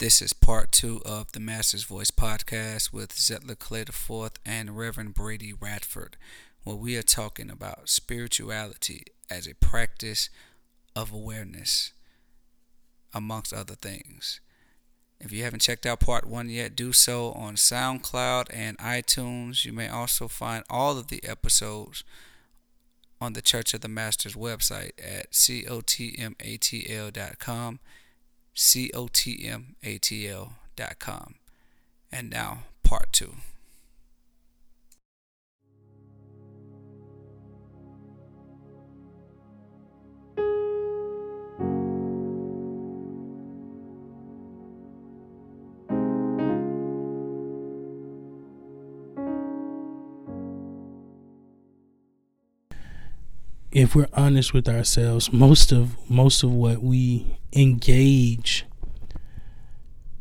This is part two of the Master's Voice podcast with Zettler Clay IV and Reverend Brady Radford, where we are talking about spirituality as a practice of awareness, amongst other things. If you haven't checked out part one yet, do so on SoundCloud and iTunes. You may also find all of the episodes on the Church of the Masters website at cotmatl.com cotmatl.com. And now, part two. if we're honest with ourselves, most of most of what we engage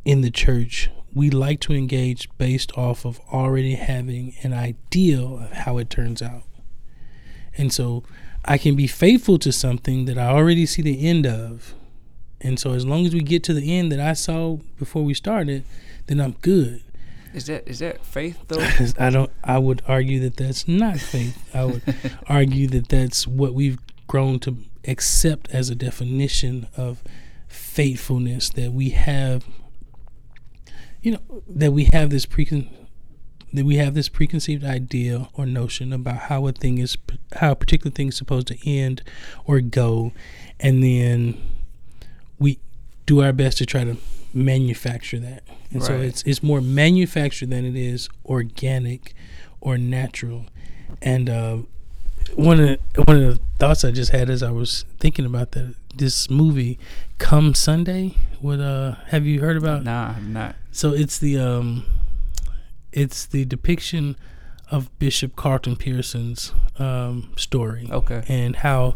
in the church, we like to engage based off of already having an ideal of how it turns out. And so I can be faithful to something that I already see the end of. And so as long as we get to the end that I saw before we started, then I'm good. Is that is that faith though? I don't. I would argue that that's not faith. I would argue that that's what we've grown to accept as a definition of faithfulness. That we have, you know, that we have this precon that we have this preconceived idea or notion about how a thing is how a particular thing is supposed to end or go, and then we do our best to try to manufacture that. And right. so it's it's more manufactured than it is organic or natural. And uh, one of the, one of the thoughts I just had as I was thinking about that this movie, Come Sunday. What uh have you heard about? Nah, I'm not. So it's the um, it's the depiction of Bishop Carlton Pearson's um story. Okay. And how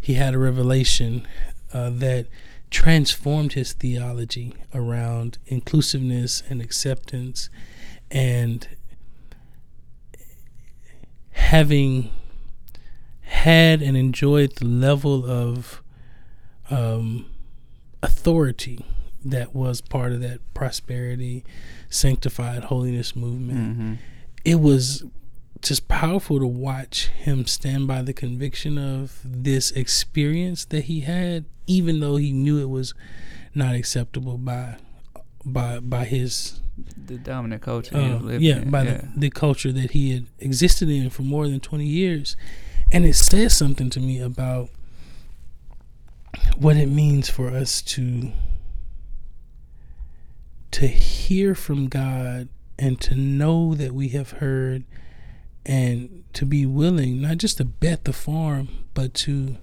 he had a revelation uh, that transformed his theology around inclusiveness and acceptance and having had and enjoyed the level of um, authority that was part of that prosperity, sanctified holiness movement. Mm-hmm. It was just powerful to watch him stand by the conviction of this experience that he had, even though he knew it was not acceptable by by by his the dominant culture. Uh, yeah, in. by yeah. The, the culture that he had existed in for more than twenty years, and it says something to me about what it means for us to to hear from God and to know that we have heard and to be willing not just to bet the farm, but to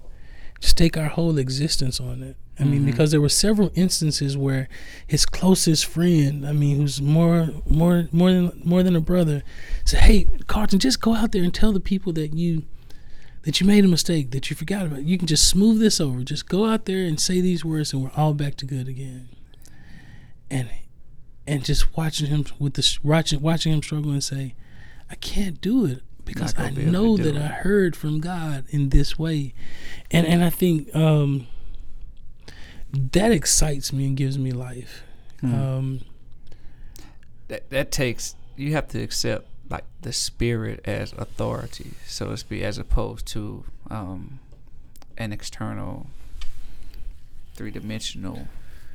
stake our whole existence on it. I mean, mm-hmm. because there were several instances where his closest friend, I mean, who's more, more, more than more than a brother, said, "Hey, Carlton, just go out there and tell the people that you that you made a mistake, that you forgot about. You can just smooth this over. Just go out there and say these words, and we're all back to good again." And and just watching him with the watching watching him struggle and say, I can't do it because I be know that it. I heard from God in this way, and and I think um, that excites me and gives me life. Hmm. Um, that that takes you have to accept like the spirit as authority, so to speak, as opposed to um, an external three dimensional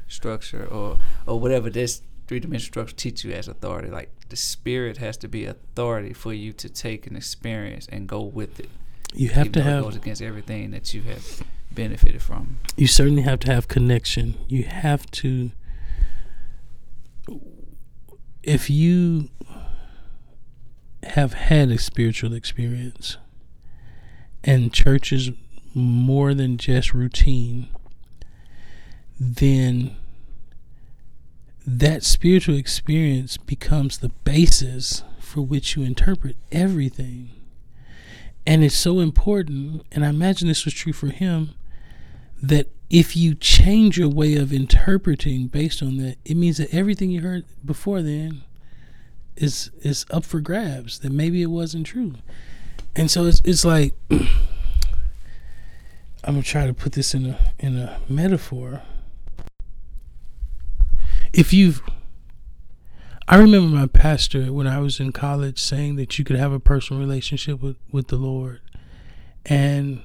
structure or or whatever this three dimensional structure teach you as authority. Like the spirit has to be authority for you to take an experience and go with it. You have to have it goes against everything that you have benefited from. You certainly have to have connection. You have to if you have had a spiritual experience and church is more than just routine, then that spiritual experience becomes the basis for which you interpret everything. And it's so important, and I imagine this was true for him, that if you change your way of interpreting based on that, it means that everything you heard before then is is up for grabs. That maybe it wasn't true. And so it's it's like I'm gonna try to put this in a in a metaphor if you've I remember my pastor when I was in college saying that you could have a personal relationship with, with the Lord. And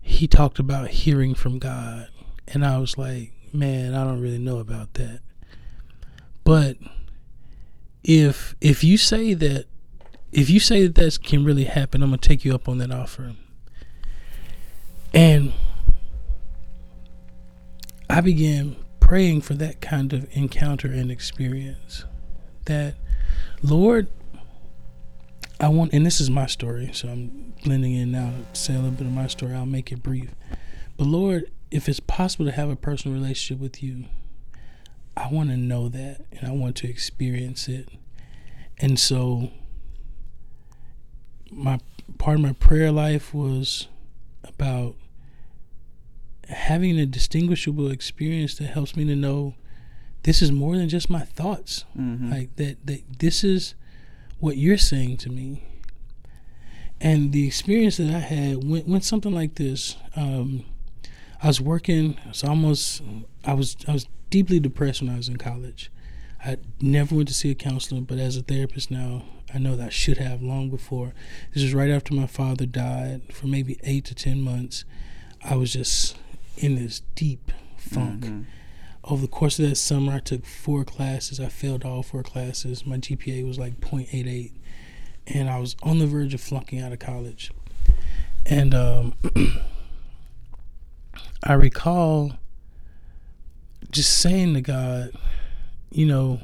he talked about hearing from God. And I was like, man, I don't really know about that. But if if you say that if you say that that can really happen, I'm gonna take you up on that offer. And I began praying for that kind of encounter and experience. That, Lord, I want, and this is my story, so I'm blending in now to say a little bit of my story. I'll make it brief. But Lord, if it's possible to have a personal relationship with you, I want to know that and I want to experience it. And so, my part of my prayer life was about having a distinguishable experience that helps me to know this is more than just my thoughts. Mm-hmm. Like that, that this is what you're saying to me. And the experience that I had when, when something like this, um, I was working. I was almost. I was. I was deeply depressed when I was in college. I never went to see a counselor, but as a therapist now, I know that I should have long before. This was right after my father died for maybe eight to ten months. I was just in this deep funk. Mm-hmm. Over the course of that summer, I took four classes. I failed all four classes. My GPA was like 0.88, and I was on the verge of flunking out of college. And um, I recall just saying to God, you know,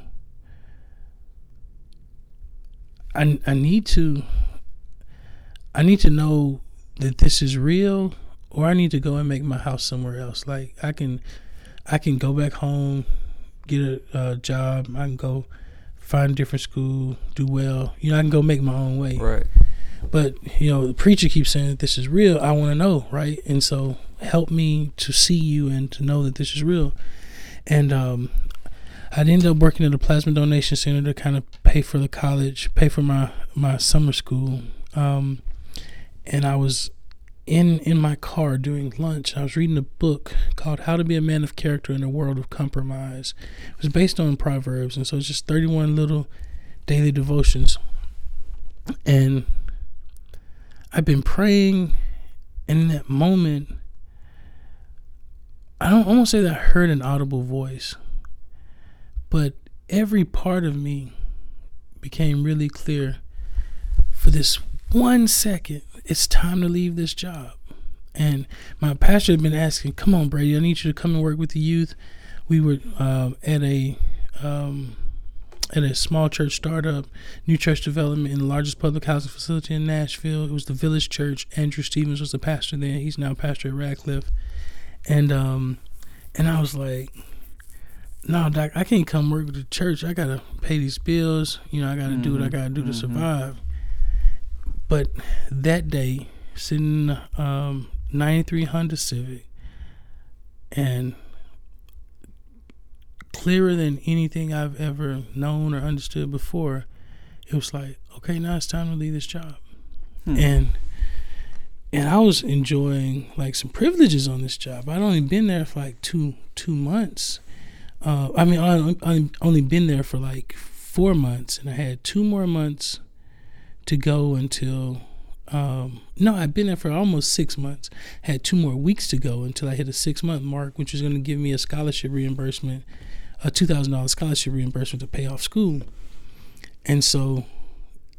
I I need to I need to know that this is real or I need to go and make my house somewhere else. Like I can, I can go back home, get a, a job. I can go find a different school, do well. You know, I can go make my own way. Right. But you know, the preacher keeps saying that this is real. I want to know, right? And so, help me to see you and to know that this is real. And um, I ended up working at a plasma donation center to kind of pay for the college, pay for my my summer school. Um, and I was in in my car during lunch, I was reading a book called How to Be a Man of Character in a World of Compromise. It was based on Proverbs, and so it's just 31 little daily devotions. And I've been praying, and in that moment, I don't I won't say that I heard an audible voice, but every part of me became really clear for this one second it's time to leave this job. And my pastor had been asking, "Come on, Brady, I need you to come and work with the youth." We were uh, at a um, at a small church startup, new church development in the largest public housing facility in Nashville. It was the Village Church. Andrew Stevens was the pastor there. He's now pastor at Radcliffe, and um, and I was like, "No, doc, I can't come work with the church. I gotta pay these bills. You know, I gotta mm-hmm. do what I mm-hmm. gotta do mm-hmm. to survive." But that day, sitting in um, 93 Honda Civic, and clearer than anything I've ever known or understood before, it was like, okay, now it's time to leave this job. Hmm. And and I was enjoying like some privileges on this job. I'd only been there for like two two months. Uh, I mean, I only been there for like four months, and I had two more months to go until um, no, I've been there for almost six months. Had two more weeks to go until I hit a six month mark, which was going to give me a scholarship reimbursement, a two thousand dollars scholarship reimbursement to pay off school. And so,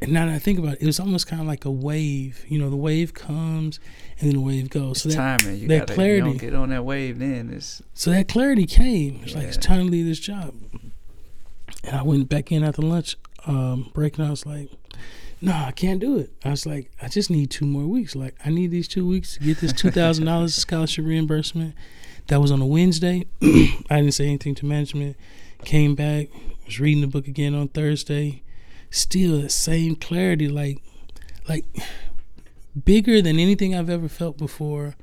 and now that I think about it, it was almost kind of like a wave. You know, the wave comes and then the wave goes. It's so that, timing. You that gotta, clarity. You don't get on that wave, then it's so that clarity came. It's yeah. like it's time to leave this job. And I went back in after lunch um, break, and I was like no, I can't do it. I was like, I just need two more weeks. Like, I need these two weeks to get this two thousand dollars scholarship reimbursement. That was on a Wednesday. I didn't say anything to management. Came back, was reading the book again on Thursday. Still the same clarity, like, like bigger than anything I've ever felt before,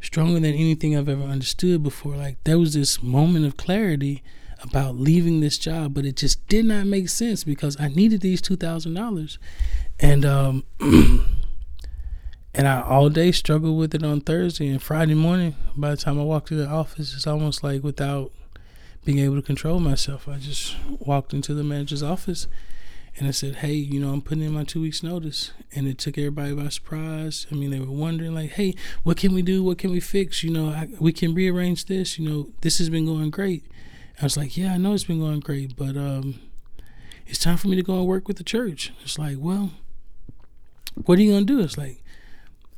stronger than anything I've ever understood before. Like there was this moment of clarity about leaving this job, but it just did not make sense because I needed these two thousand dollars, and um, and I all day struggled with it on Thursday and Friday morning. By the time I walked to the office, it's almost like without being able to control myself. I just walked into the manager's office and I said, "Hey, you know, I'm putting in my two weeks notice," and it took everybody by surprise. I mean, they were wondering, like, "Hey, what can we do? What can we fix? You know, I, we can rearrange this. You know, this has been going great." I was like, "Yeah, I know it's been going great, but um, it's time for me to go and work with the church." It's like, well, what are you gonna do? It's like,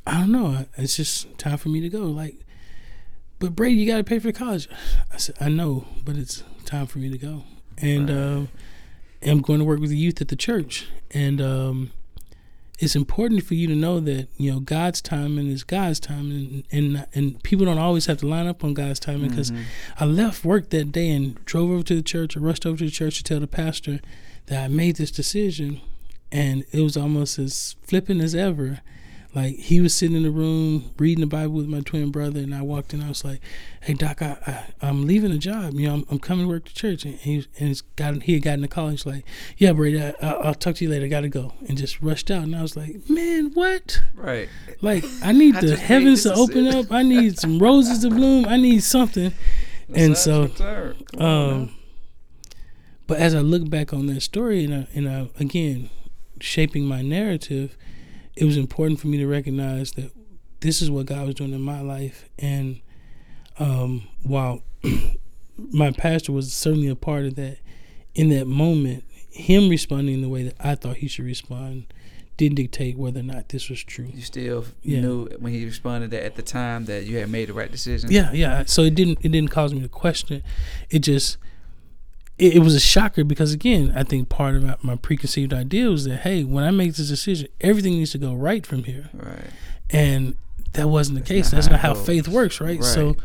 I don't know. It's just time for me to go. Like, but Brady, you got to pay for college. I said, I know, but it's time for me to go. And. Right. Uh, am going to work with the youth at the church. And um, it's important for you to know that you know God's timing is God's timing, and and, and people don't always have to line up on God's timing. Because mm-hmm. I left work that day and drove over to the church, or rushed over to the church to tell the pastor that I made this decision, and it was almost as flippant as ever. Like he was sitting in the room reading the Bible with my twin brother, and I walked in. I was like, "Hey Doc, I, I am leaving the job. You know, I'm, I'm coming to work to church." And he and he's got he had gotten to college. Like, "Yeah, Brady, I, will talk to you later. I gotta go." And just rushed out. And I was like, "Man, what? Right? Like, I need I the heavens to open up. I need some roses to bloom. I need something." and so, um, but as I look back on that story, and I, and I, again shaping my narrative it was important for me to recognize that this is what God was doing in my life. And um, while my pastor was certainly a part of that, in that moment, him responding the way that I thought he should respond didn't dictate whether or not this was true. You still yeah. knew when he responded that at the time that you had made the right decision. Yeah, yeah. So it didn't it didn't cause me to question. It just it, it, was a shocker because again, I think part of my, preconceived idea was that hey, when I make this decision, everything needs to go right from here. Right. And that wasn't the That's case. Not That's not how faith works, right? right. So,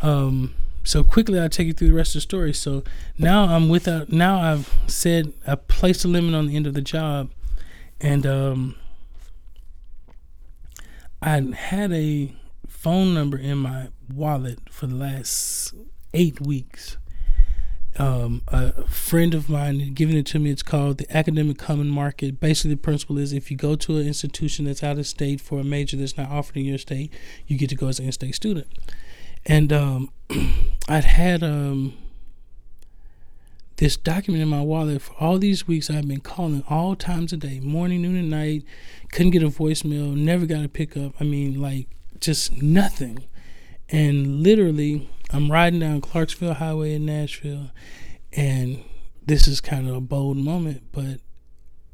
um, so quickly I'll take you through the rest of the story. So now I'm without. Now I've said I placed a limit on the end of the job, and um, I had a phone number in my wallet for the last eight weeks um, a friend of mine giving it to me. It's called the Academic Common Market. Basically, the principle is if you go to an institution that's out of state for a major that's not offered in your state, you get to go as an in-state student. And um, I'd had um, this document in my wallet for all these weeks. I've been calling all times a day, morning, noon, and night. Couldn't get a voicemail. Never got a pickup. I mean, like just nothing. And literally, I'm riding down Clarksville Highway in Nashville, and this is kind of a bold moment, but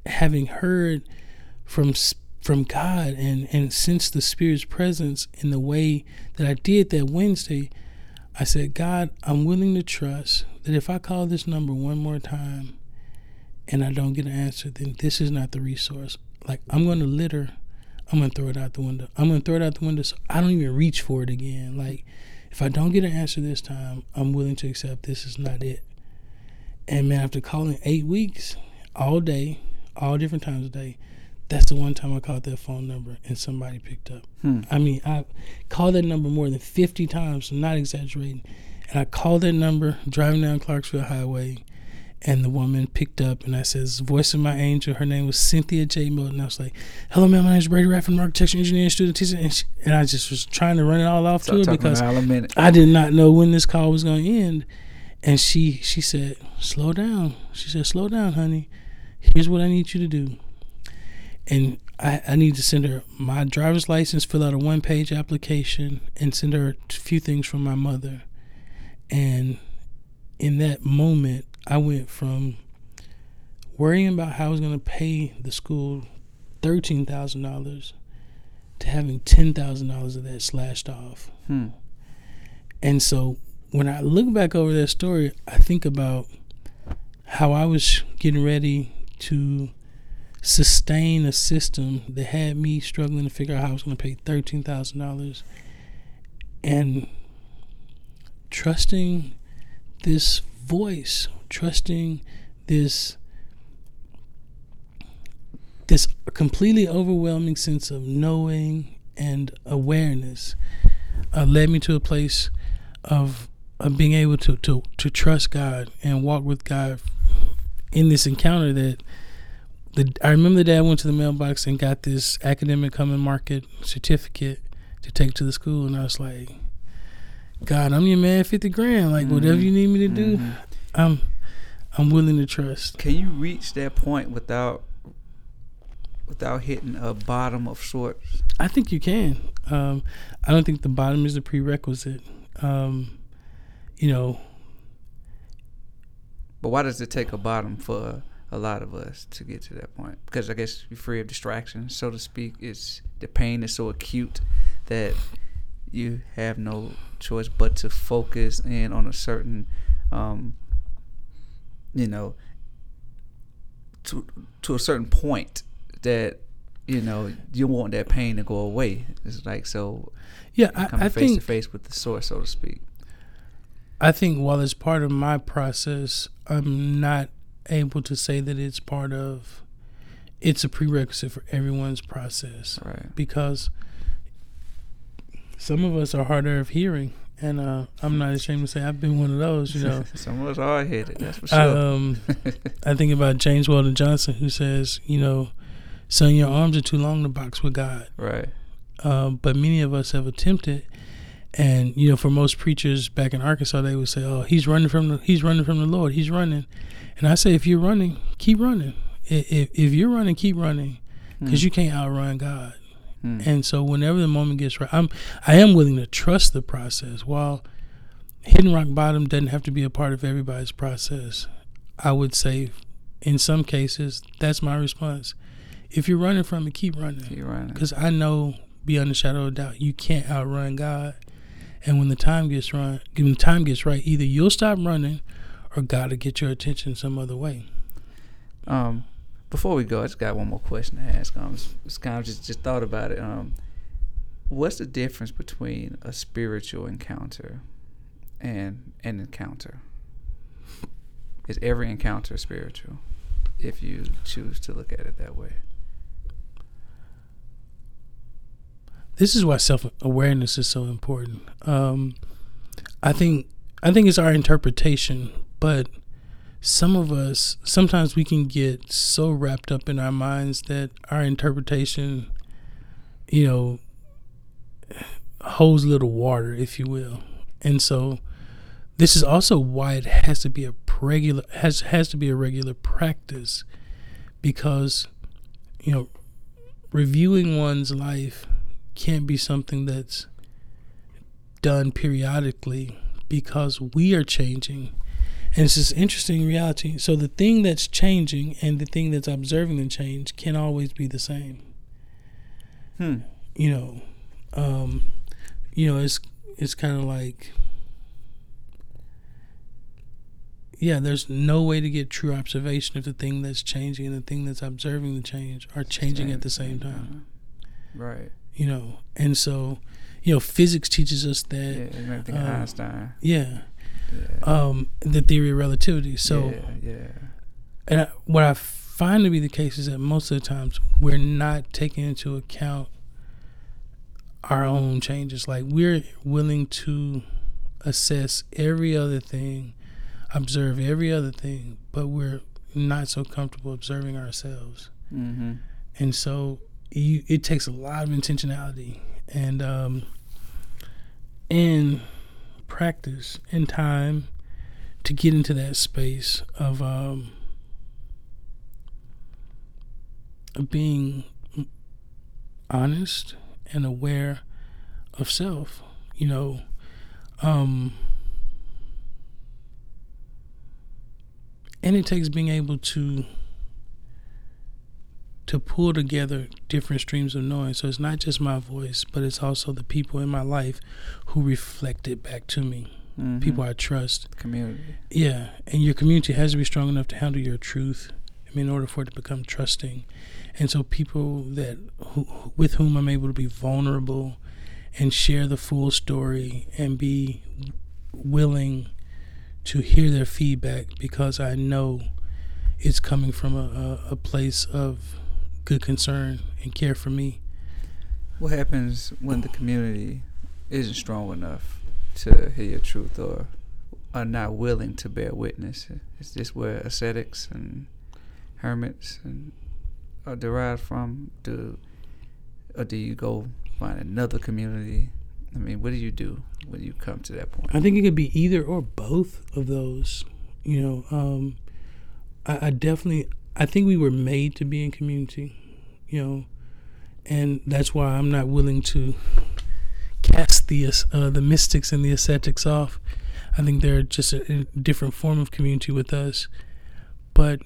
having heard from from God and and since the Spirit's presence in the way that I did that Wednesday, I said, God, I'm willing to trust that if I call this number one more time and I don't get an answer, then this is not the resource. Like I'm going to litter. I'm to throw it out the window. I'm to throw it out the window so I don't even reach for it again. Like if I don't get an answer this time, I'm willing to accept this is not it. And man, after calling eight weeks, all day, all different times a day, that's the one time I called that phone number and somebody picked up. Hmm. I mean, I called that number more than 50 times, I'm not exaggerating. And I called that number driving down Clarksville Highway and the woman picked up and I says, Voice of my angel. Her name was Cynthia J. Milton. I was like, Hello, ma'am. My name is Brady Radford, architecture engineering student teacher. And, she, and I just was trying to run it all off Stop to her because I did not know when this call was going to end. And she she said, Slow down. She said, Slow down, honey. Here's what I need you to do. And I, I need to send her my driver's license, fill out a one page application, and send her a few things from my mother. And in that moment, I went from worrying about how I was going to pay the school thirteen thousand dollars to having ten thousand dollars of that slashed off. Hmm. And so when I look back over that story, I think about how I was getting ready to sustain a system that had me struggling to figure out how I was going to pay thirteen thousand dollars, and trusting this voice trusting this this completely overwhelming sense of knowing and awareness uh, led me to a place of of being able to, to to trust God and walk with God in this encounter that the I remember the day I went to the mailbox and got this academic common market certificate to take to the school and I was like God, I'm your man, fifty grand. Like whatever Mhm. you need me to do, Mhm. I'm I'm willing to trust. Can you reach that point without without hitting a bottom of sorts? I think you can. Um, I don't think the bottom is a prerequisite. Um, you know, But why does it take a bottom for a lot of us to get to that point? Because I guess you're free of distractions, so to speak. It's the pain is so acute that you have no choice but to focus in on a certain, um, you know, to to a certain point that you know you want that pain to go away. It's like so yeah, I, I face to think face with the source, so to speak. I think while it's part of my process, I'm not able to say that it's part of. It's a prerequisite for everyone's process Right. because some of us are harder of hearing, and uh, I'm not ashamed to say I've been one of those. You know, Some of us are headed. That's for sure. um, I think about James Weldon Johnson, who says, you know, son, your arms are too long to box with God. right. Um, but many of us have attempted, and you know, for most preachers back in Arkansas, they would say, "Oh, he's running from the he's running from the Lord. He's running," and I say, if you're running, keep running. I- If if you're running, keep running, because Mm. you can't outrun God. Mm. And so, whenever the moment gets right, I'm I am willing to trust the process. While hitting rock bottom doesn't have to be a part of everybody's process, I would say, in some cases, that's my response. If you're running from it, keep running Keep running. because I know beyond a shadow of a doubt you can't outrun God. And when the time gets run, when the time gets right, either you'll stop running, or God will get your attention some other way. Um, before we go, I just got one more question to ask. Um, kind of just just thought about it. Um, what's the difference between a spiritual encounter and an encounter? Is every encounter spiritual, if you choose to look at it that way? This is why self awareness is so important. Um, I think I think it's our interpretation, but some of us sometimes we can get so wrapped up in our minds that our interpretation, you know, holds little water, if you will. And so this is also why it has to be a regular has has to be a regular practice because you know reviewing one's life can't be something that's done periodically because we are changing and it's this interesting reality so the thing that's changing and the thing that's observing the change can always be the same Hmm. you know um you know it's it's kind of like yeah there's no way to get true observation if the thing that's changing and the thing that's observing the change are changing at the same time Right. you know and so you know physics teaches us that It made me think uh, Einstein. yeah Yeah. Um the theory of relativity so yeah. Yeah. and I, what i find to be the case is that most of the times we're not taking into account our own changes like we're willing to assess every other thing observe every other thing but we're not so comfortable observing ourselves Mm-hmm. and so you, it takes a lot of intentionality and um, and practice and time to get into that space of um, of being honest and aware of self. You know, um, and it takes being able to to pull together different streams of knowing. So it's not just my voice, but it's also the people in my life who reflect it back to me. Mm-hmm. People I trust. community. Yeah, and your community has to be strong enough to handle your truth I mean, in order for it to become trusting. And so people that who, with whom I'm able to be vulnerable and share the full story and be willing to hear their feedback because I know it's coming from a, a, a place of good concern and care for me. What happens when the community isn't strong enough to hear your truth or are not willing to bear witness? Is this where ascetics and hermits and are derived from? Do or do you go find another community I mean, what do you do when you come to that point? I think it could be either or both of those. You know, um, I, I definitely, I think we were made to be in community. You know, and that's why I'm not willing to cast the uh, the mystics and the ascetics off. I think they're just a, a different form of community with us, but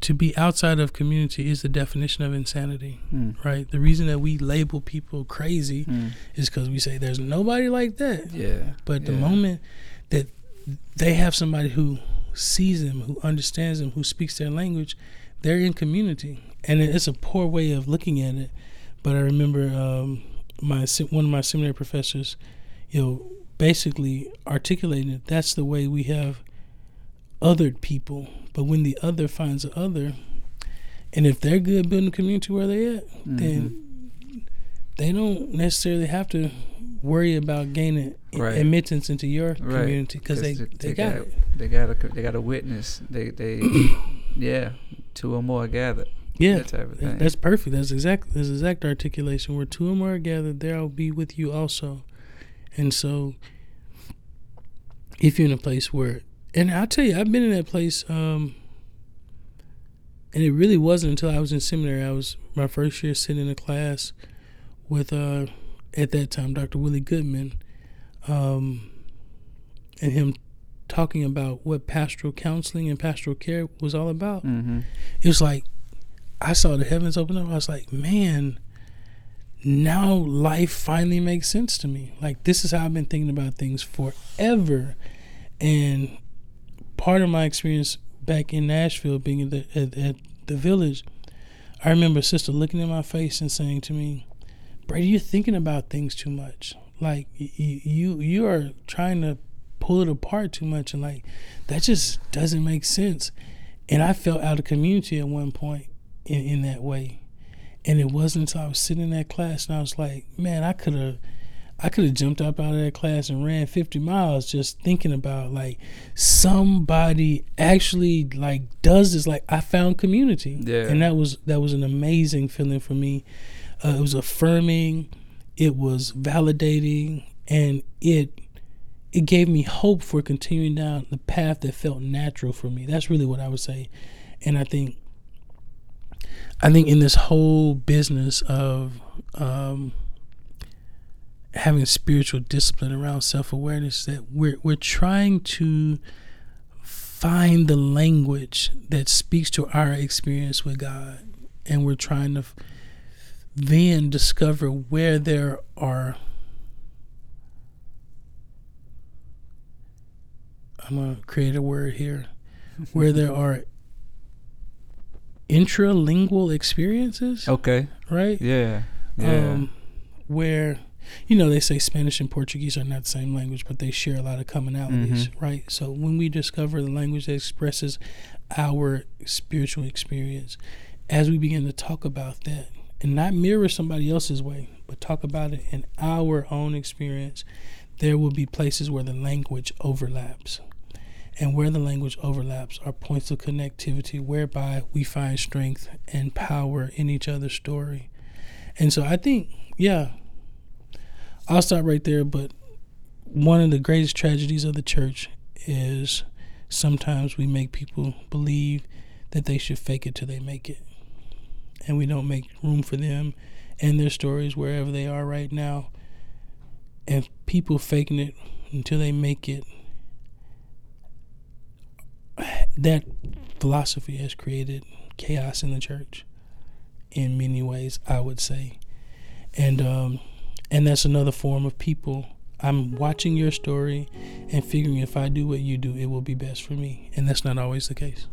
to be outside of community is the definition of insanity, mm. right? The reason that we label people crazy mm. is because we say there's nobody like that. Yeah. But yeah. the moment that they have somebody who sees them, who understands them, who speaks their language, they're in community, and it's a poor way of looking at it. But I remember um, my one of my seminary professors, you know, basically articulating it. That's the way we have othered people. But when the other finds the other, and if they're good building community where they at, mm-hmm. then they don't necessarily have to worry about gaining right. admittance into your right. community because they, they, they got, got, it. They got a they got a witness. They they yeah, two or more gathered. Yeah, that that's perfect. That's exact. That's exact articulation. Where two or more are gathered, there I'll be with you also. And so, if you're in a place where and I'll tell you, I've been in that place, um, and it really wasn't until I was in seminary. I was my first year sitting in a class with, uh, at that time, Dr. Willie Goodman, um, and him talking about what pastoral counseling and pastoral care was all about. Mm-hmm. It was like I saw the heavens open up. I was like, man, now life finally makes sense to me. Like this is how I've been thinking about things forever, and part of my experience back in Nashville, being at the, at, at the village, I remember a sister looking in my face and saying to me, "Brady, you're thinking about things too much. Like you, you, you are trying to pull it apart too much, and like that just doesn't make sense." And I felt out of community at one point in, in that way. And it wasn't until I was sitting in that class and I was like, man, I could have I could have jumped up out of that class and ran 50 miles just thinking about like somebody actually like does this like I found community. Yeah. And that was that was an amazing feeling for me. Uh, it was affirming, it was validating and it it gave me hope for continuing down the path that felt natural for me. That's really what I would say. And I think I think in this whole business of um, having spiritual discipline around self awareness that we're we're trying to find the language that speaks to our experience with God, and we're trying to then discover where there are. I'm gonna create a word here, where there are intralingual experiences. Okay. Right. Yeah. Yeah. Um, where you know, they say Spanish and Portuguese are not the same language, but they share a lot of commonalities, mm-hmm. right? So when we discover the language that expresses our spiritual experience, as we begin to talk about that and not mirror somebody else's way, but talk about it in our own experience, there will be places where the language overlaps. And where the language overlaps are points of connectivity whereby we find strength and power in each other's story. And so I think, yeah, I'll stop right there. But one of the greatest tragedies of the church is sometimes we make people believe that they should fake it till they make it. And we don't make room for them and their stories wherever they are right now. And people faking it until they make it. That philosophy has created chaos in the church in many ways, I would say. And um, and that's another form of people. I'm watching your story and figuring if I do what you do, it will be best for me. And that's not always the case.